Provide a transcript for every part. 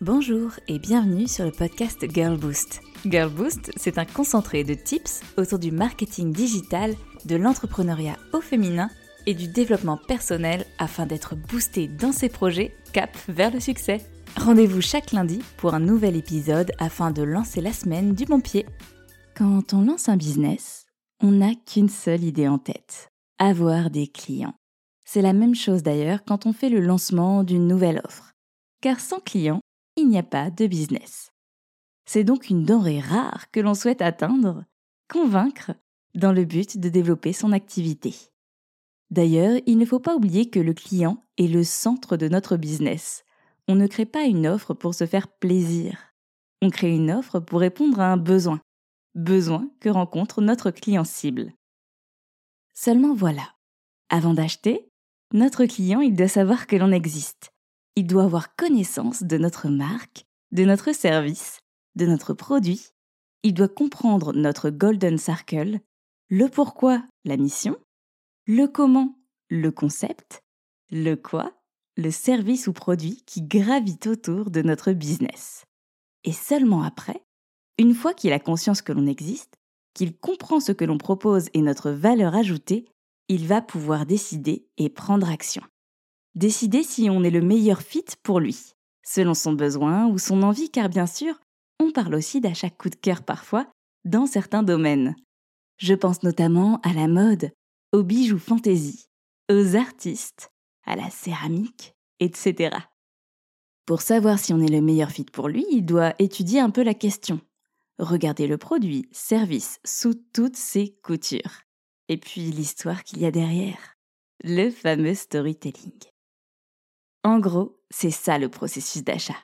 Bonjour et bienvenue sur le podcast Girl Boost. Girl Boost, c'est un concentré de tips autour du marketing digital, de l'entrepreneuriat au féminin et du développement personnel afin d'être boosté dans ses projets cap vers le succès. Rendez-vous chaque lundi pour un nouvel épisode afin de lancer la semaine du bon pied. Quand on lance un business, on n'a qu'une seule idée en tête, avoir des clients. C'est la même chose d'ailleurs quand on fait le lancement d'une nouvelle offre. Car sans clients, il n'y a pas de business. C'est donc une denrée rare que l'on souhaite atteindre, convaincre, dans le but de développer son activité. D'ailleurs, il ne faut pas oublier que le client est le centre de notre business. On ne crée pas une offre pour se faire plaisir. On crée une offre pour répondre à un besoin. Besoin que rencontre notre client cible. Seulement voilà. Avant d'acheter, notre client, il doit savoir que l'on existe il doit avoir connaissance de notre marque, de notre service, de notre produit. Il doit comprendre notre Golden Circle, le pourquoi, la mission, le comment, le concept, le quoi, le service ou produit qui gravite autour de notre business. Et seulement après, une fois qu'il a conscience que l'on existe, qu'il comprend ce que l'on propose et notre valeur ajoutée, il va pouvoir décider et prendre action décider si on est le meilleur fit pour lui, selon son besoin ou son envie, car bien sûr, on parle aussi d'achat coup de cœur parfois dans certains domaines. Je pense notamment à la mode, aux bijoux fantaisie, aux artistes, à la céramique, etc. Pour savoir si on est le meilleur fit pour lui, il doit étudier un peu la question. Regarder le produit, service, sous toutes ses coutures. Et puis l'histoire qu'il y a derrière. Le fameux storytelling. En gros, c'est ça le processus d'achat.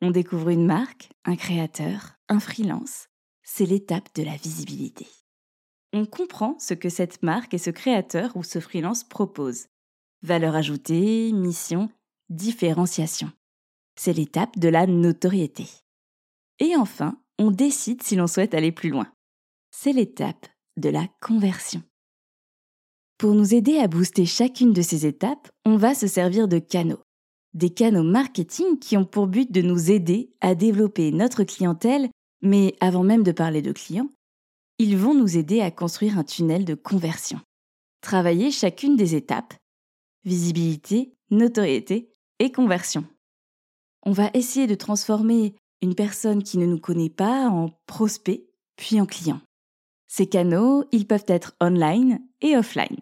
On découvre une marque, un créateur, un freelance. C'est l'étape de la visibilité. On comprend ce que cette marque et ce créateur ou ce freelance proposent. Valeur ajoutée, mission, différenciation. C'est l'étape de la notoriété. Et enfin, on décide si l'on souhaite aller plus loin. C'est l'étape de la conversion. Pour nous aider à booster chacune de ces étapes, on va se servir de canaux. Des canaux marketing qui ont pour but de nous aider à développer notre clientèle, mais avant même de parler de clients, ils vont nous aider à construire un tunnel de conversion. Travailler chacune des étapes, visibilité, notoriété et conversion. On va essayer de transformer une personne qui ne nous connaît pas en prospect, puis en client. Ces canaux, ils peuvent être online et offline.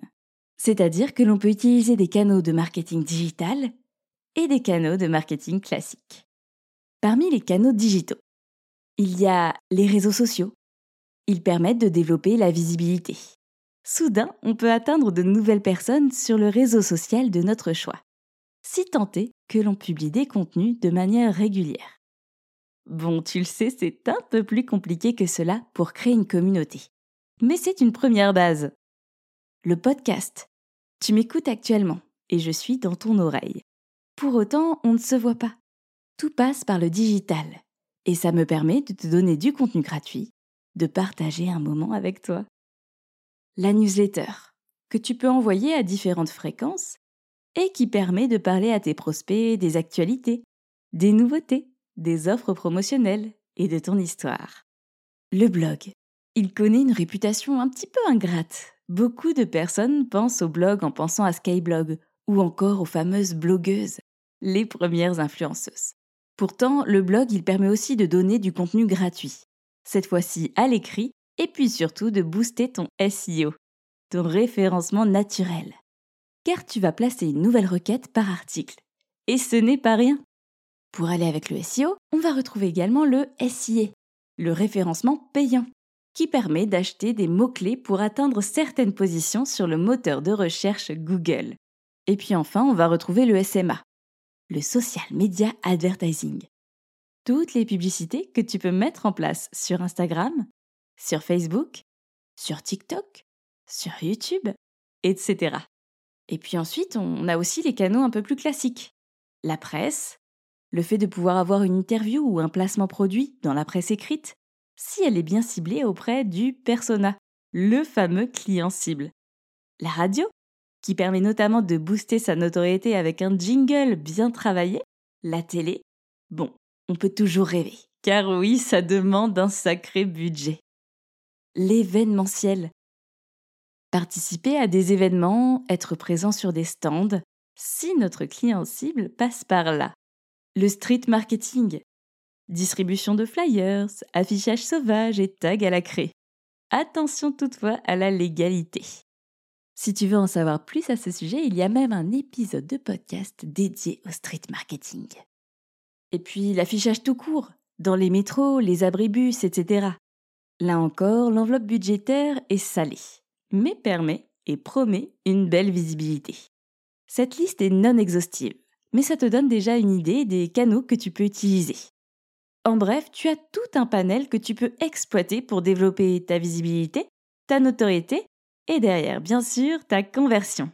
C'est-à-dire que l'on peut utiliser des canaux de marketing digital et des canaux de marketing classiques. Parmi les canaux digitaux, il y a les réseaux sociaux. Ils permettent de développer la visibilité. Soudain, on peut atteindre de nouvelles personnes sur le réseau social de notre choix, si tant est que l'on publie des contenus de manière régulière. Bon, tu le sais, c'est un peu plus compliqué que cela pour créer une communauté. Mais c'est une première base. Le podcast, tu m'écoutes actuellement et je suis dans ton oreille. Pour autant, on ne se voit pas. Tout passe par le digital et ça me permet de te donner du contenu gratuit, de partager un moment avec toi. La newsletter, que tu peux envoyer à différentes fréquences et qui permet de parler à tes prospects des actualités, des nouveautés, des offres promotionnelles et de ton histoire. Le blog. Il connaît une réputation un petit peu ingrate Beaucoup de personnes pensent au blog en pensant à Skyblog ou encore aux fameuses blogueuses, les premières influenceuses. Pourtant, le blog, il permet aussi de donner du contenu gratuit, cette fois-ci à l'écrit, et puis surtout de booster ton SEO, ton référencement naturel. Car tu vas placer une nouvelle requête par article. Et ce n'est pas rien. Pour aller avec le SEO, on va retrouver également le SIA, le référencement payant qui permet d'acheter des mots-clés pour atteindre certaines positions sur le moteur de recherche Google. Et puis enfin, on va retrouver le SMA, le Social Media Advertising. Toutes les publicités que tu peux mettre en place sur Instagram, sur Facebook, sur TikTok, sur YouTube, etc. Et puis ensuite, on a aussi les canaux un peu plus classiques. La presse, le fait de pouvoir avoir une interview ou un placement produit dans la presse écrite, si elle est bien ciblée auprès du persona, le fameux client cible. La radio, qui permet notamment de booster sa notoriété avec un jingle bien travaillé. La télé, bon, on peut toujours rêver. Car oui, ça demande un sacré budget. L'événementiel. Participer à des événements, être présent sur des stands, si notre client cible passe par là. Le street marketing. Distribution de flyers, affichage sauvage et tag à la craie. Attention toutefois à la légalité. Si tu veux en savoir plus à ce sujet, il y a même un épisode de podcast dédié au street marketing. Et puis l'affichage tout court, dans les métros, les abribus, etc. Là encore, l'enveloppe budgétaire est salée, mais permet et promet une belle visibilité. Cette liste est non exhaustive, mais ça te donne déjà une idée des canaux que tu peux utiliser. En bref, tu as tout un panel que tu peux exploiter pour développer ta visibilité, ta notoriété et derrière, bien sûr, ta conversion.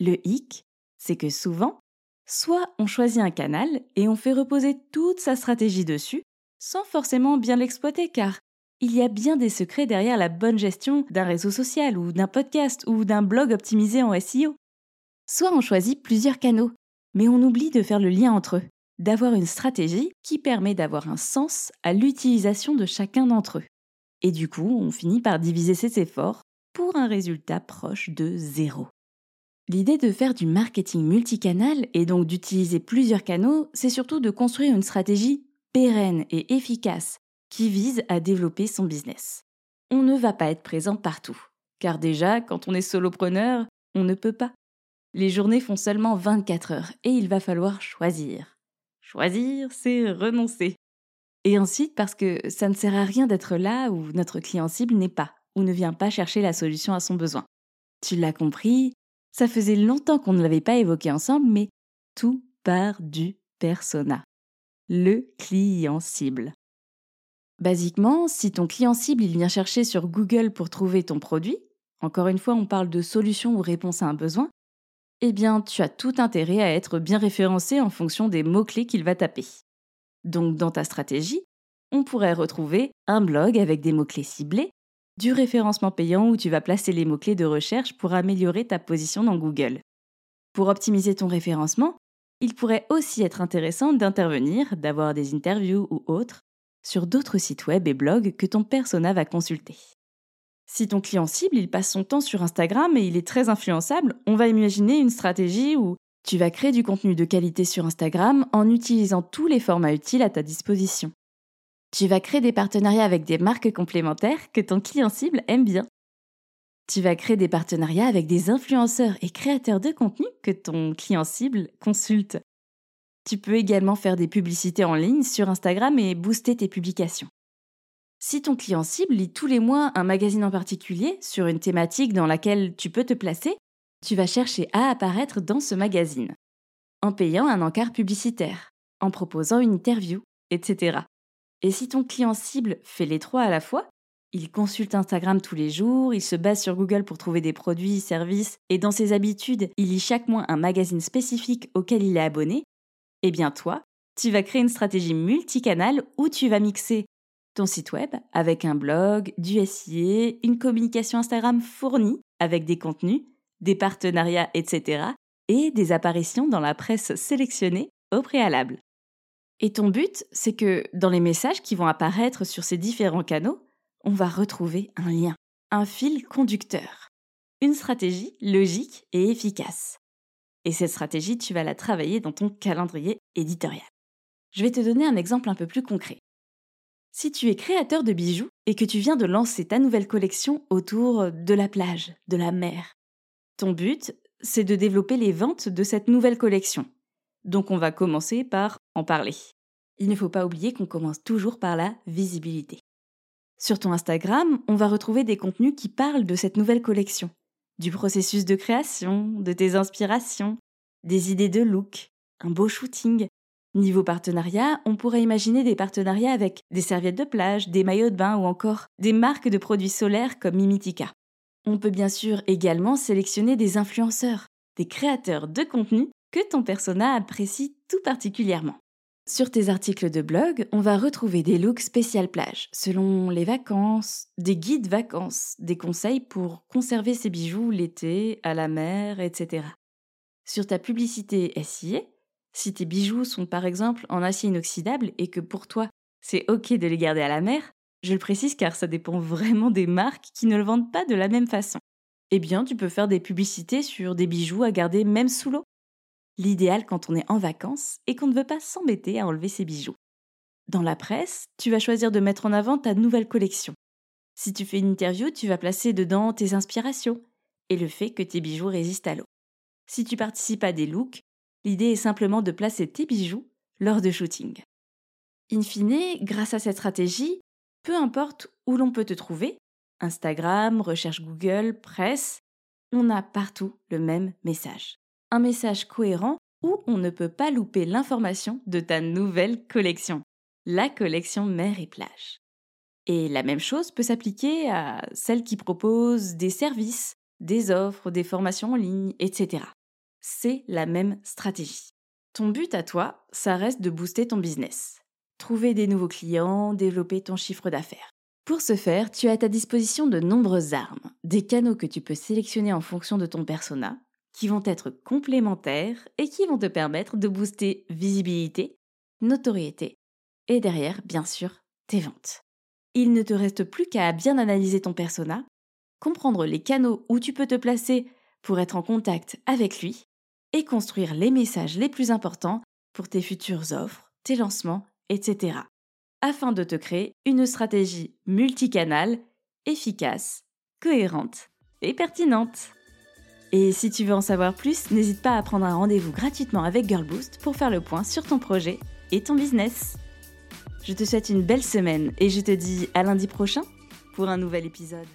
Le hic, c'est que souvent, soit on choisit un canal et on fait reposer toute sa stratégie dessus, sans forcément bien l'exploiter car il y a bien des secrets derrière la bonne gestion d'un réseau social ou d'un podcast ou d'un blog optimisé en SEO. Soit on choisit plusieurs canaux, mais on oublie de faire le lien entre eux d'avoir une stratégie qui permet d'avoir un sens à l'utilisation de chacun d'entre eux. Et du coup, on finit par diviser ses efforts pour un résultat proche de zéro. L'idée de faire du marketing multicanal et donc d'utiliser plusieurs canaux, c'est surtout de construire une stratégie pérenne et efficace qui vise à développer son business. On ne va pas être présent partout, car déjà, quand on est solopreneur, on ne peut pas. Les journées font seulement 24 heures et il va falloir choisir. Choisir, c'est renoncer. Et ensuite parce que ça ne sert à rien d'être là où notre client cible n'est pas, ou ne vient pas chercher la solution à son besoin. Tu l'as compris, ça faisait longtemps qu'on ne l'avait pas évoqué ensemble, mais tout part du persona. Le client cible. Basiquement, si ton client cible il vient chercher sur Google pour trouver ton produit, encore une fois on parle de solution ou réponse à un besoin, eh bien, tu as tout intérêt à être bien référencé en fonction des mots-clés qu'il va taper. Donc, dans ta stratégie, on pourrait retrouver un blog avec des mots-clés ciblés, du référencement payant où tu vas placer les mots-clés de recherche pour améliorer ta position dans Google. Pour optimiser ton référencement, il pourrait aussi être intéressant d'intervenir, d'avoir des interviews ou autres, sur d'autres sites web et blogs que ton persona va consulter. Si ton client cible, il passe son temps sur Instagram et il est très influençable, on va imaginer une stratégie où tu vas créer du contenu de qualité sur Instagram en utilisant tous les formats utiles à ta disposition. Tu vas créer des partenariats avec des marques complémentaires que ton client cible aime bien. Tu vas créer des partenariats avec des influenceurs et créateurs de contenu que ton client cible consulte. Tu peux également faire des publicités en ligne sur Instagram et booster tes publications. Si ton client cible lit tous les mois un magazine en particulier sur une thématique dans laquelle tu peux te placer, tu vas chercher à apparaître dans ce magazine, en payant un encart publicitaire, en proposant une interview, etc. Et si ton client cible fait les trois à la fois, il consulte Instagram tous les jours, il se base sur Google pour trouver des produits, services, et dans ses habitudes, il lit chaque mois un magazine spécifique auquel il est abonné, eh bien toi, tu vas créer une stratégie multicanale où tu vas mixer site web avec un blog, du SIA, une communication Instagram fournie avec des contenus, des partenariats, etc. et des apparitions dans la presse sélectionnée au préalable. Et ton but, c'est que dans les messages qui vont apparaître sur ces différents canaux, on va retrouver un lien, un fil conducteur, une stratégie logique et efficace. Et cette stratégie, tu vas la travailler dans ton calendrier éditorial. Je vais te donner un exemple un peu plus concret. Si tu es créateur de bijoux et que tu viens de lancer ta nouvelle collection autour de la plage, de la mer, ton but, c'est de développer les ventes de cette nouvelle collection. Donc on va commencer par en parler. Il ne faut pas oublier qu'on commence toujours par la visibilité. Sur ton Instagram, on va retrouver des contenus qui parlent de cette nouvelle collection, du processus de création, de tes inspirations, des idées de look, un beau shooting, Niveau partenariat, on pourrait imaginer des partenariats avec des serviettes de plage, des maillots de bain ou encore des marques de produits solaires comme Mimitica. On peut bien sûr également sélectionner des influenceurs, des créateurs de contenu que ton persona apprécie tout particulièrement. Sur tes articles de blog, on va retrouver des looks spécial plage, selon les vacances, des guides vacances, des conseils pour conserver ses bijoux l'été, à la mer, etc. Sur ta publicité SIA, Si tes bijoux sont par exemple en acier inoxydable et que pour toi c'est ok de les garder à la mer, je le précise car ça dépend vraiment des marques qui ne le vendent pas de la même façon. Eh bien, tu peux faire des publicités sur des bijoux à garder même sous l'eau. L'idéal quand on est en vacances et qu'on ne veut pas s'embêter à enlever ses bijoux. Dans la presse, tu vas choisir de mettre en avant ta nouvelle collection. Si tu fais une interview, tu vas placer dedans tes inspirations et le fait que tes bijoux résistent à l'eau. Si tu participes à des looks, l'idée est simplement de placer tes bijoux lors de shooting. In fine, grâce à cette stratégie, peu importe où l'on peut te trouver, Instagram, recherche Google, presse, on a partout le même message. Un message cohérent où on ne peut pas louper l'information de ta nouvelle collection la collection mer et plage. Et la même chose peut s'appliquer à celles qui proposent des services, des offres, des formations en ligne, etc. C'est la même stratégie. Ton but à toi, ça reste de booster ton business. Trouver des nouveaux clients, développer ton chiffre d'affaires. Pour ce faire, tu as à ta disposition de nombreuses armes, des canaux que tu peux sélectionner en fonction de ton persona, qui vont être complémentaires et qui vont te permettre de booster visibilité, notoriété et derrière, bien sûr, tes ventes. Il ne te reste plus qu'à bien analyser ton persona, comprendre les canaux où tu peux te placer pour être en contact avec lui et construire les messages les plus importants pour tes futures offres, tes lancements, etc. afin de te créer une stratégie multicanale, efficace, cohérente et pertinente. Et si tu veux en savoir plus, n'hésite pas à prendre un rendez-vous gratuitement avec Girlboost pour faire le point sur ton projet et ton business. Je te souhaite une belle semaine et je te dis à lundi prochain pour un nouvel épisode.